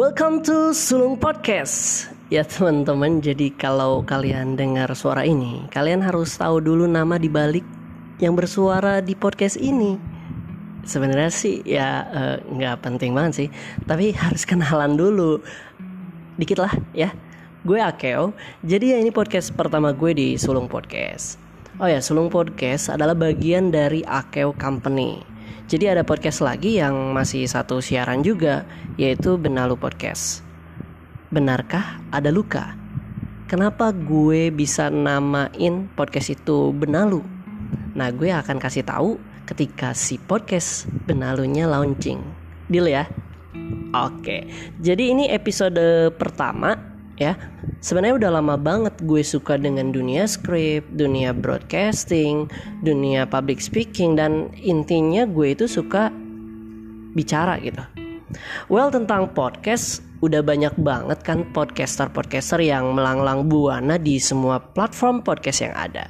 Welcome to Sulung Podcast. Ya teman-teman, jadi kalau kalian dengar suara ini, kalian harus tahu dulu nama dibalik yang bersuara di podcast ini. Sebenarnya sih ya eh, nggak uh, penting banget sih, tapi harus kenalan dulu. Dikit lah ya. Gue Akeo, jadi ya ini podcast pertama gue di Sulung Podcast. Oh ya, Sulung Podcast adalah bagian dari Akeo Company jadi ada podcast lagi yang masih satu siaran juga, yaitu Benalu Podcast. Benarkah ada luka? Kenapa gue bisa namain podcast itu Benalu? Nah, gue akan kasih tahu ketika si podcast Benalunya launching. Deal ya? Oke. Jadi ini episode pertama ya sebenarnya udah lama banget gue suka dengan dunia script, dunia broadcasting, dunia public speaking dan intinya gue itu suka bicara gitu. Well tentang podcast udah banyak banget kan podcaster-podcaster yang melanglang buana di semua platform podcast yang ada.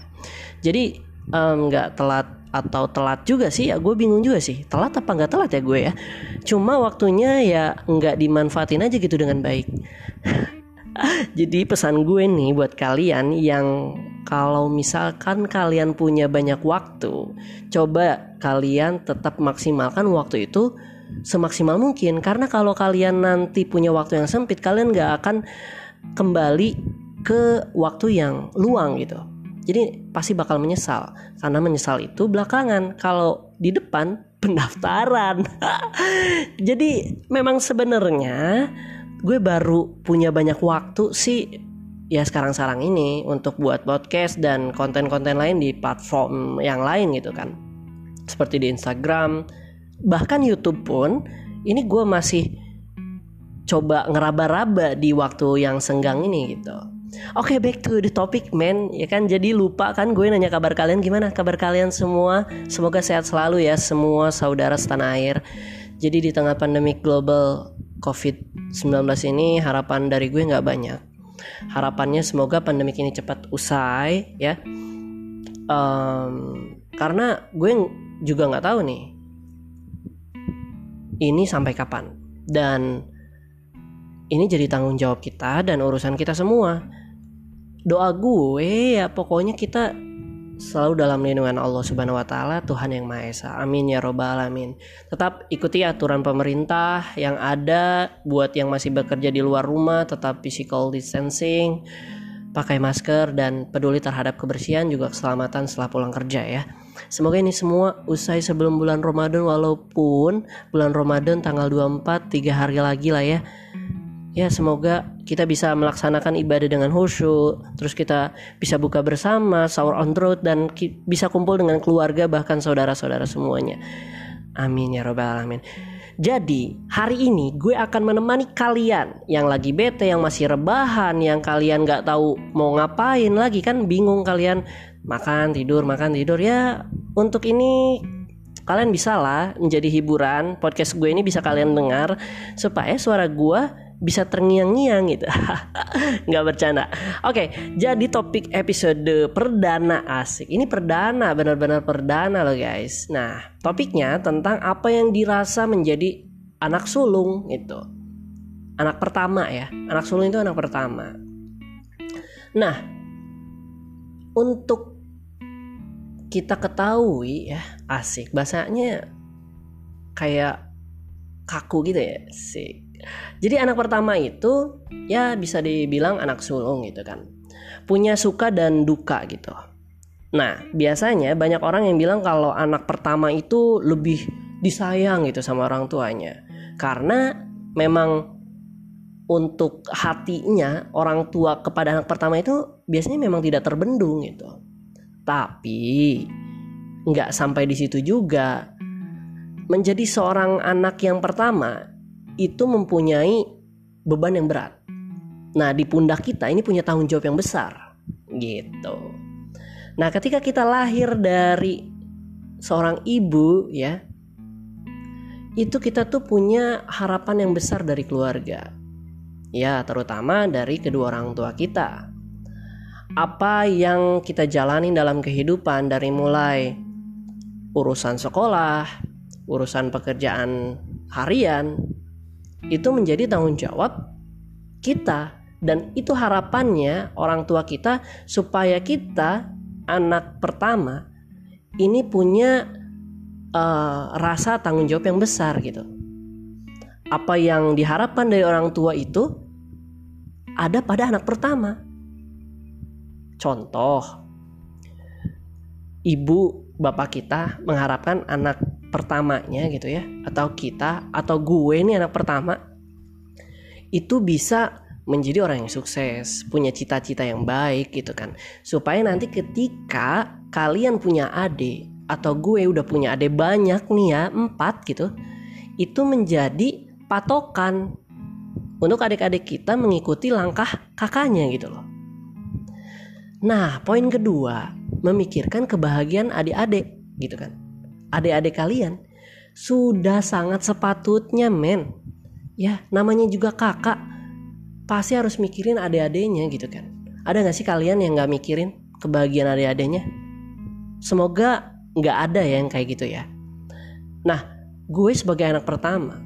Jadi nggak um, telat atau telat juga sih ya gue bingung juga sih telat apa nggak telat ya gue ya cuma waktunya ya nggak dimanfaatin aja gitu dengan baik Jadi pesan gue nih buat kalian yang kalau misalkan kalian punya banyak waktu, coba kalian tetap maksimalkan waktu itu semaksimal mungkin karena kalau kalian nanti punya waktu yang sempit, kalian gak akan kembali ke waktu yang luang gitu. Jadi pasti bakal menyesal karena menyesal itu belakangan. Kalau di depan pendaftaran. Jadi memang sebenarnya gue baru punya banyak waktu sih ya sekarang-sekarang ini untuk buat podcast dan konten-konten lain di platform yang lain gitu kan. Seperti di Instagram bahkan YouTube pun ini gue masih coba ngeraba-raba di waktu yang senggang ini gitu. Oke okay, back to the topic man. Ya kan jadi lupa kan gue nanya kabar kalian. Gimana Kabar kalian semua? Semoga sehat selalu ya Semua saudara setanah air. Jadi di tengah pandemi global COVID-19 ini harapan dari gue nggak banyak. Harapannya semoga pandemi ini cepat usai ya. Um, karena gue juga nggak tahu nih ini sampai kapan dan ini jadi tanggung jawab kita dan urusan kita semua. Doa gue ya pokoknya kita selalu dalam lindungan Allah Subhanahu wa taala, Tuhan yang Maha Esa. Amin ya robbal alamin. Tetap ikuti aturan pemerintah yang ada buat yang masih bekerja di luar rumah, tetap physical distancing, pakai masker dan peduli terhadap kebersihan juga keselamatan setelah pulang kerja ya. Semoga ini semua usai sebelum bulan Ramadan walaupun bulan Ramadan tanggal 24 tiga hari lagi lah ya ya semoga kita bisa melaksanakan ibadah dengan khusyuk terus kita bisa buka bersama sahur on the road dan bisa kumpul dengan keluarga bahkan saudara-saudara semuanya. Amin ya robbal alamin. Jadi hari ini gue akan menemani kalian yang lagi bete yang masih rebahan yang kalian gak tahu mau ngapain lagi kan bingung kalian. Makan tidur makan tidur. Ya untuk ini kalian bisa lah menjadi hiburan. Podcast gue ini bisa kalian dengar supaya suara gue bisa terngiang-ngiang gitu. Nggak bercanda. Oke jadi topik episode perdana asik. Ini perdana benar-benar perdana loh guys. Nah topiknya tentang apa yang dirasa menjadi anak sulung gitu. Anak pertama ya. Anak sulung itu anak pertama. Nah untuk kita ketahui ya asik. Bahasanya kayak kaku gitu ya sih jadi anak pertama itu ya bisa dibilang anak sulung gitu kan. Punya suka dan duka gitu. Nah, biasanya banyak orang yang bilang kalau anak pertama itu lebih disayang gitu sama orang tuanya. Karena memang untuk hatinya orang tua kepada anak pertama itu biasanya memang tidak terbendung gitu. Tapi nggak sampai di situ juga. Menjadi seorang anak yang pertama itu mempunyai beban yang berat. Nah, di pundak kita ini punya tanggung jawab yang besar. Gitu. Nah, ketika kita lahir dari seorang ibu ya, itu kita tuh punya harapan yang besar dari keluarga. Ya, terutama dari kedua orang tua kita. Apa yang kita jalani dalam kehidupan dari mulai urusan sekolah, urusan pekerjaan harian, itu menjadi tanggung jawab kita dan itu harapannya orang tua kita supaya kita anak pertama ini punya uh, rasa tanggung jawab yang besar gitu. Apa yang diharapkan dari orang tua itu ada pada anak pertama. Contoh, ibu bapak kita mengharapkan anak pertamanya gitu ya, atau kita atau gue ini anak pertama itu bisa menjadi orang yang sukses, punya cita-cita yang baik gitu kan. Supaya nanti ketika kalian punya adik atau gue udah punya adik banyak nih ya, empat gitu, itu menjadi patokan untuk adik-adik kita mengikuti langkah kakaknya gitu loh. Nah, poin kedua, memikirkan kebahagiaan adik-adik gitu kan. Adik-adik kalian. Sudah sangat sepatutnya men. Ya, namanya juga kakak. Pasti harus mikirin adik-adiknya gitu kan. Ada gak sih kalian yang gak mikirin kebahagiaan adik-adiknya? Semoga gak ada ya yang kayak gitu ya. Nah gue sebagai anak pertama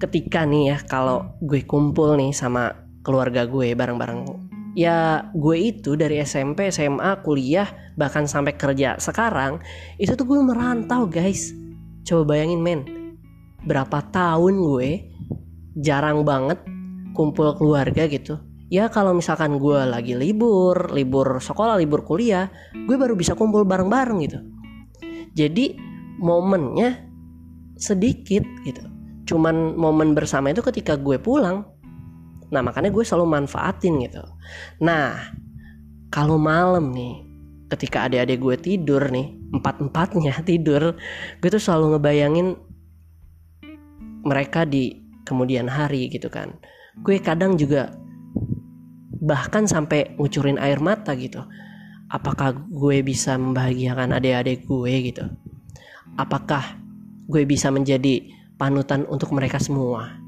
ketika nih ya kalau gue kumpul nih sama keluarga gue bareng-bareng ya gue itu dari SMP SMA kuliah bahkan sampai kerja sekarang itu tuh gue merantau guys. Coba bayangin men. Berapa tahun gue jarang banget kumpul keluarga gitu. Ya kalau misalkan gue lagi libur libur sekolah libur kuliah gue baru bisa kumpul bareng-bareng gitu. Jadi momennya sedikit gitu. Cuman momen bersama itu ketika gue pulang nah makanya gue selalu manfaatin gitu. Nah kalau malam nih ketika adik-adik gue tidur nih empat-empatnya tidur gue tuh selalu ngebayangin mereka di kemudian hari gitu kan. Gue kadang juga bahkan sampai ngucurin air mata gitu. Apakah gue bisa membahagiakan adik-adik gue gitu? Apakah gue bisa menjadi panutan untuk mereka semua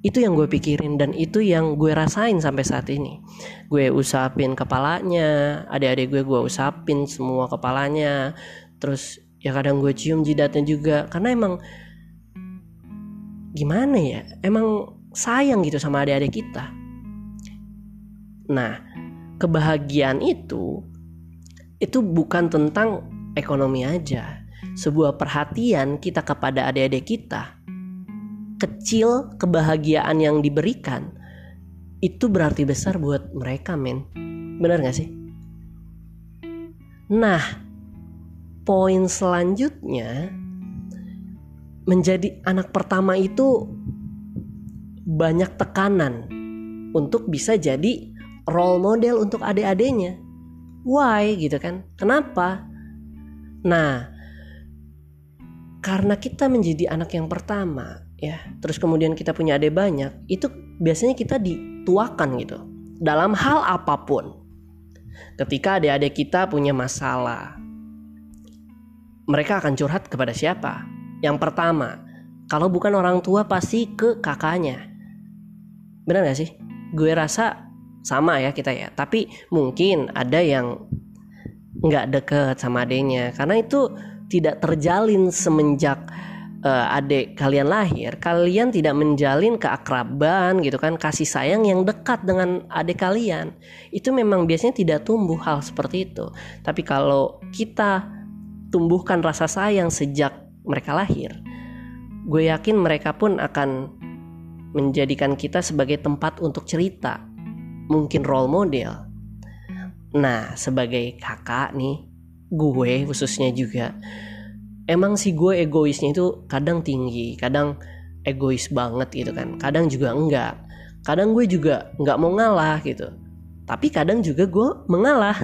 itu yang gue pikirin dan itu yang gue rasain sampai saat ini. Gue usapin kepalanya adik-adik gue gue usapin semua kepalanya. Terus ya kadang gue cium jidatnya juga. Karena emang gimana ya? Emang sayang gitu sama adik-adik kita. Nah, kebahagiaan itu itu bukan tentang ekonomi aja. Sebuah perhatian kita kepada adik-adik kita kecil kebahagiaan yang diberikan itu berarti besar buat mereka men benar gak sih nah poin selanjutnya menjadi anak pertama itu banyak tekanan untuk bisa jadi role model untuk adik-adiknya. Why gitu kan? Kenapa? Nah, karena kita menjadi anak yang pertama, ya, terus kemudian kita punya adik banyak, itu biasanya kita dituakan gitu. Dalam hal apa pun. Ketika adik-adik kita punya masalah, mereka akan curhat kepada siapa? Yang pertama, kalau bukan orang tua pasti ke kakaknya. Benar gak sih? Gue rasa sama ya kita ya. Tapi mungkin ada yang nggak deket sama adiknya. Karena itu tidak terjalin semenjak uh, adik kalian lahir kalian tidak menjalin keakraban gitu kan kasih sayang yang dekat dengan adik kalian itu memang biasanya tidak tumbuh hal seperti itu tapi kalau kita tumbuhkan rasa sayang sejak mereka lahir gue yakin mereka pun akan menjadikan kita sebagai tempat untuk cerita, mungkin role model. Nah, sebagai kakak nih, gue khususnya juga, emang sih gue egoisnya itu kadang tinggi, kadang egois banget gitu kan, kadang juga enggak. Kadang gue juga nggak mau ngalah gitu, tapi kadang juga gue mengalah.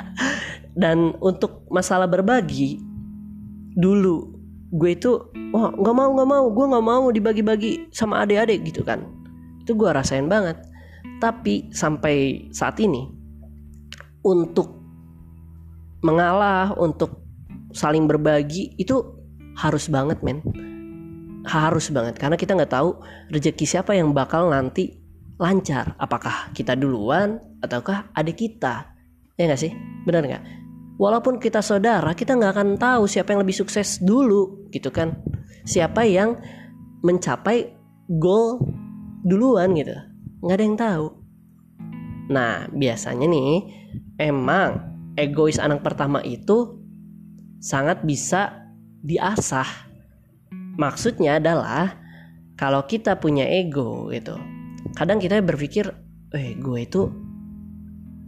Dan untuk masalah berbagi, dulu gue itu wah nggak mau nggak mau gue nggak mau dibagi-bagi sama adik-adik gitu kan. Itu gue rasain banget. Tapi sampai saat ini untuk mengalah untuk saling berbagi itu harus banget men. Harus banget karena kita nggak tahu rezeki siapa yang bakal nanti lancar. Apakah kita duluan ataukah adik kita? Ya nggak sih? Benar nggak? Walaupun kita saudara kita nggak akan tahu siapa yang lebih sukses dulu gitu kan? Siapa yang mencapai goal duluan gitu. Nggak ada yang tahu. Nah biasanya nih emang egois anak pertama itu sangat bisa diasah. Maksudnya adalah kalau kita punya ego gitu kadang kita berpikir eh gue itu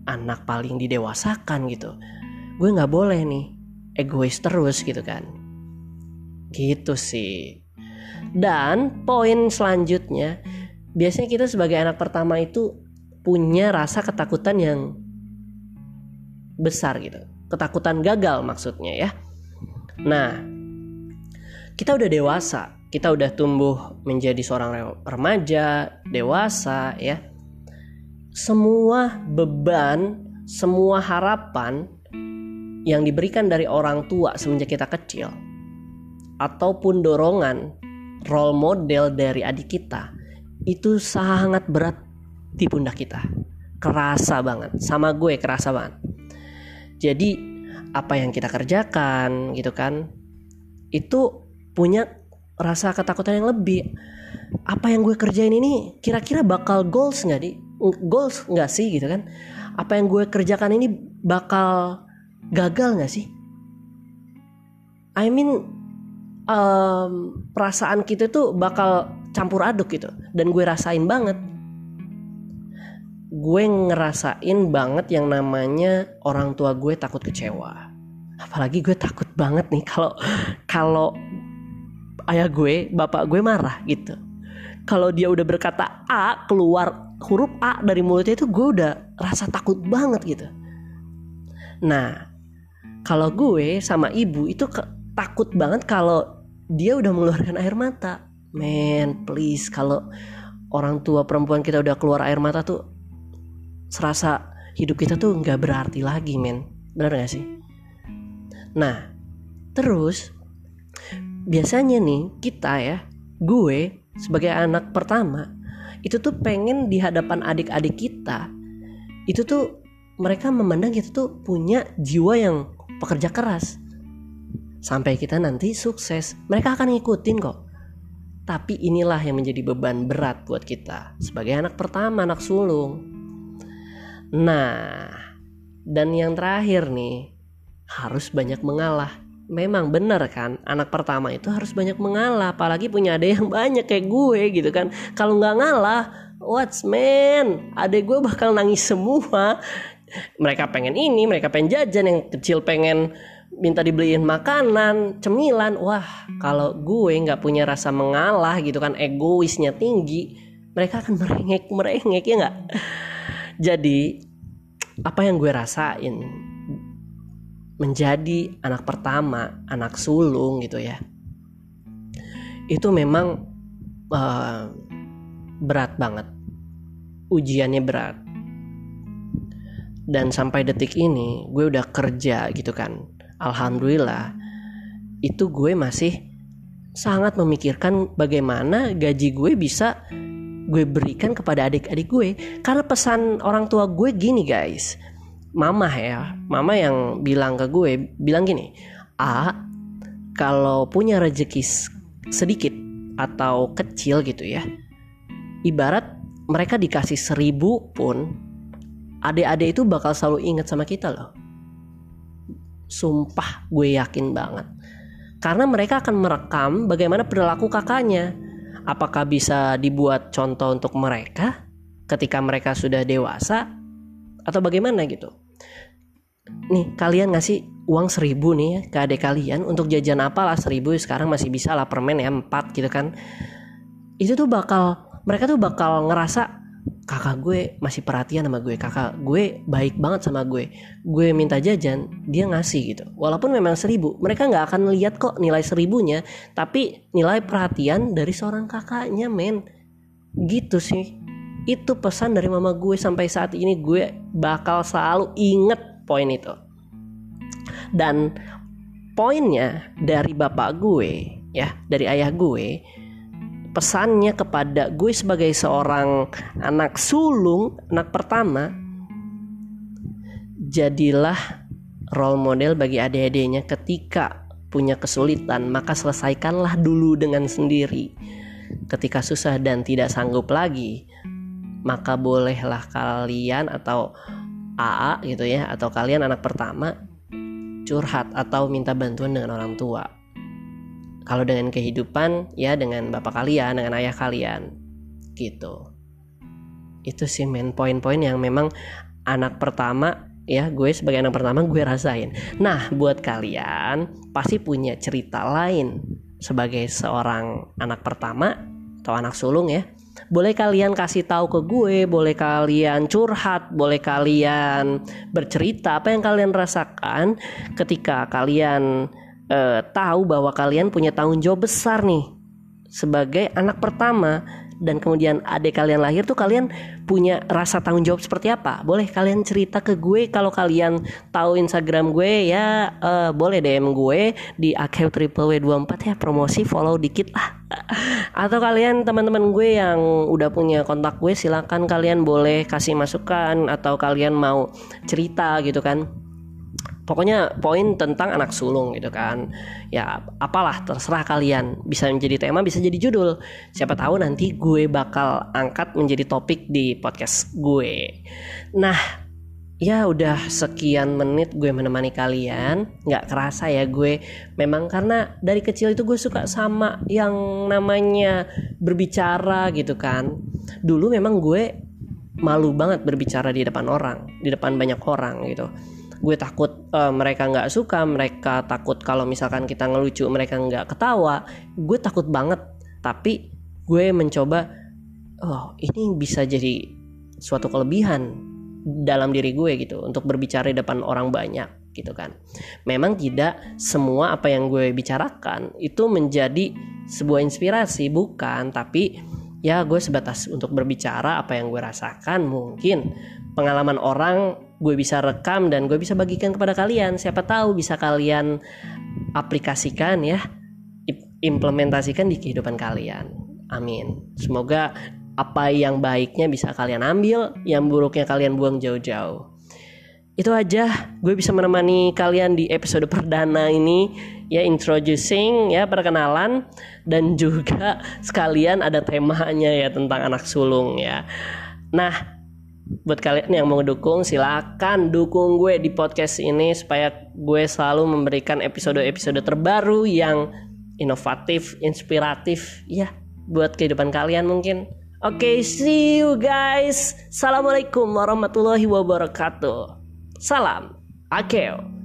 anak paling didewasakan gitu. Gue nggak boleh nih egois terus gitu kan. Gitu sih. Dan poin selanjutnya biasanya kita sebagai anak pertama itu punya rasa ketakutan yang besar gitu ketakutan gagal maksudnya ya nah kita udah dewasa kita udah tumbuh menjadi seorang remaja dewasa ya semua beban semua harapan yang diberikan dari orang tua semenjak kita kecil ataupun dorongan role model dari adik kita itu sangat berat di pundak kita. Kerasa banget. Sama gue kerasa banget. Jadi apa yang kita kerjakan gitu kan itu punya rasa ketakutan yang lebih. Apa yang gue kerjain ini kira-kira bakal goals nggak di goals nggak sih gitu kan? Apa yang gue kerjakan ini bakal gagal nggak sih? I mean um, perasaan kita tuh bakal campur aduk gitu dan gue rasain banget gue ngerasain banget yang namanya orang tua gue takut kecewa. Apalagi gue takut banget nih kalau kalau ayah gue bapak gue marah gitu. Kalau dia udah berkata A keluar huruf A dari mulutnya itu gue udah rasa takut banget gitu. Nah kalau gue sama ibu itu ke, takut banget kalau dia udah mengeluarkan air mata. Men please kalau orang tua perempuan kita udah keluar air mata tuh serasa hidup kita tuh nggak berarti lagi men. Benar gak sih? Nah terus biasanya nih kita ya gue sebagai anak pertama itu tuh pengen di hadapan adik-adik kita itu tuh mereka memandang kita tuh punya jiwa yang pekerja keras. Sampai kita nanti sukses mereka akan ngikutin kok. Tapi inilah yang menjadi beban berat buat kita. Sebagai anak pertama, anak sulung. Nah, dan yang terakhir nih, harus banyak mengalah. Memang benar kan, anak pertama itu harus banyak mengalah, apalagi punya ada yang banyak kayak gue gitu kan. Kalau nggak ngalah, what's man? Adek gue bakal nangis semua. Mereka pengen ini, mereka pengen jajan, yang kecil pengen minta dibeliin makanan, cemilan. Wah, kalau gue nggak punya rasa mengalah gitu kan, egoisnya tinggi, mereka akan merengek merengek ya nggak. Jadi apa yang gue rasain? Menjadi anak pertama, anak sulung gitu ya, itu memang uh, berat banget, ujiannya berat. Dan sampai detik ini gue udah kerja gitu kan. Alhamdulillah itu gue masih sangat memikirkan bagaimana gaji gue bisa gue berikan kepada adik-adik gue karena pesan orang tua gue gini guys mama ya mama yang bilang ke gue bilang gini a kalau punya rezeki sedikit atau kecil gitu ya ibarat mereka dikasih seribu pun adik-adik itu bakal selalu ingat sama kita loh Sumpah gue yakin banget. Karena mereka akan merekam bagaimana perilaku kakaknya. Apakah bisa dibuat contoh untuk mereka ketika mereka sudah dewasa atau bagaimana gitu. Nih kalian ngasih uang seribu nih ya ke adik kalian untuk jajan apa lah seribu sekarang masih bisa lah permen ya empat gitu kan. Itu tuh bakal mereka tuh bakal ngerasa kakak gue masih perhatian sama gue kakak gue baik banget sama gue. Gue minta jajan dia ngasih gitu. Walaupun memang seribu mereka nggak akan lihat kok nilai seribunya tapi nilai perhatian dari seorang kakaknya men. Gitu sih. Itu pesan dari mama gue sampai saat ini gue bakal selalu inget poin itu. Dan poinnya dari bapak gue ya dari ayah gue pesannya kepada gue sebagai seorang anak sulung, anak pertama, jadilah role model bagi adik-adiknya ketika punya kesulitan, maka selesaikanlah dulu dengan sendiri. ketika susah dan tidak sanggup lagi, maka bolehlah kalian atau AA gitu ya atau kalian anak pertama curhat atau minta bantuan dengan orang tua. Kalau dengan kehidupan ya dengan bapak kalian, dengan ayah kalian gitu. Itu sih main poin-poin yang memang anak pertama ya gue sebagai anak pertama gue rasain. Nah buat kalian pasti punya cerita lain sebagai seorang anak pertama atau anak sulung ya. Boleh kalian kasih tahu ke gue, boleh kalian curhat, boleh kalian bercerita apa yang kalian rasakan ketika kalian uh, tahu bahwa kalian punya tanggung jawab besar nih sebagai anak pertama dan kemudian adik kalian lahir tuh kalian punya rasa tanggung jawab seperti apa? Boleh kalian cerita ke gue kalau kalian tahu Instagram gue ya uh, boleh DM gue di akeu triple w 24 ya promosi follow dikit lah. Atau kalian teman-teman gue yang udah punya kontak gue silakan kalian boleh kasih masukan atau kalian mau cerita gitu kan pokoknya poin tentang anak sulung gitu kan. Ya apalah terserah kalian. Bisa menjadi tema bisa jadi judul. Siapa tahu nanti gue bakal angkat menjadi topik di podcast gue. Nah ya udah sekian menit gue menemani kalian. Nggak kerasa ya gue. Memang karena dari kecil itu gue suka sama yang namanya berbicara gitu kan. Dulu memang gue malu banget berbicara di depan orang di depan banyak orang gitu gue takut uh, mereka nggak suka mereka takut kalau misalkan kita ngelucu mereka nggak ketawa gue takut banget. Tapi gue mencoba oh ini bisa jadi suatu kelebihan dalam diri gue gitu untuk berbicara di depan orang banyak gitu kan. Memang tidak semua apa yang gue bicarakan itu menjadi sebuah inspirasi bukan tapi ya gue sebatas untuk berbicara apa yang gue rasakan. Mungkin pengalaman orang gue bisa rekam dan gue bisa bagikan kepada kalian. Siapa tahu bisa kalian aplikasikan ya implementasikan di kehidupan kalian. Amin. Semoga apa yang baiknya bisa kalian ambil yang buruknya kalian buang jauh-jauh. Itu aja. Gue bisa menemani kalian di episode perdana ini. Ya introducing ya perkenalan. Dan juga sekalian ada temanya ya tentang anak sulung ya. Nah buat kalian yang mau dukung silakan dukung gue di podcast ini supaya gue selalu memberikan episode-episode terbaru yang inovatif, inspiratif ya buat kehidupan kalian mungkin. Oke, okay, see you guys. Assalamualaikum warahmatullahi wabarakatuh. Salam. Akeo.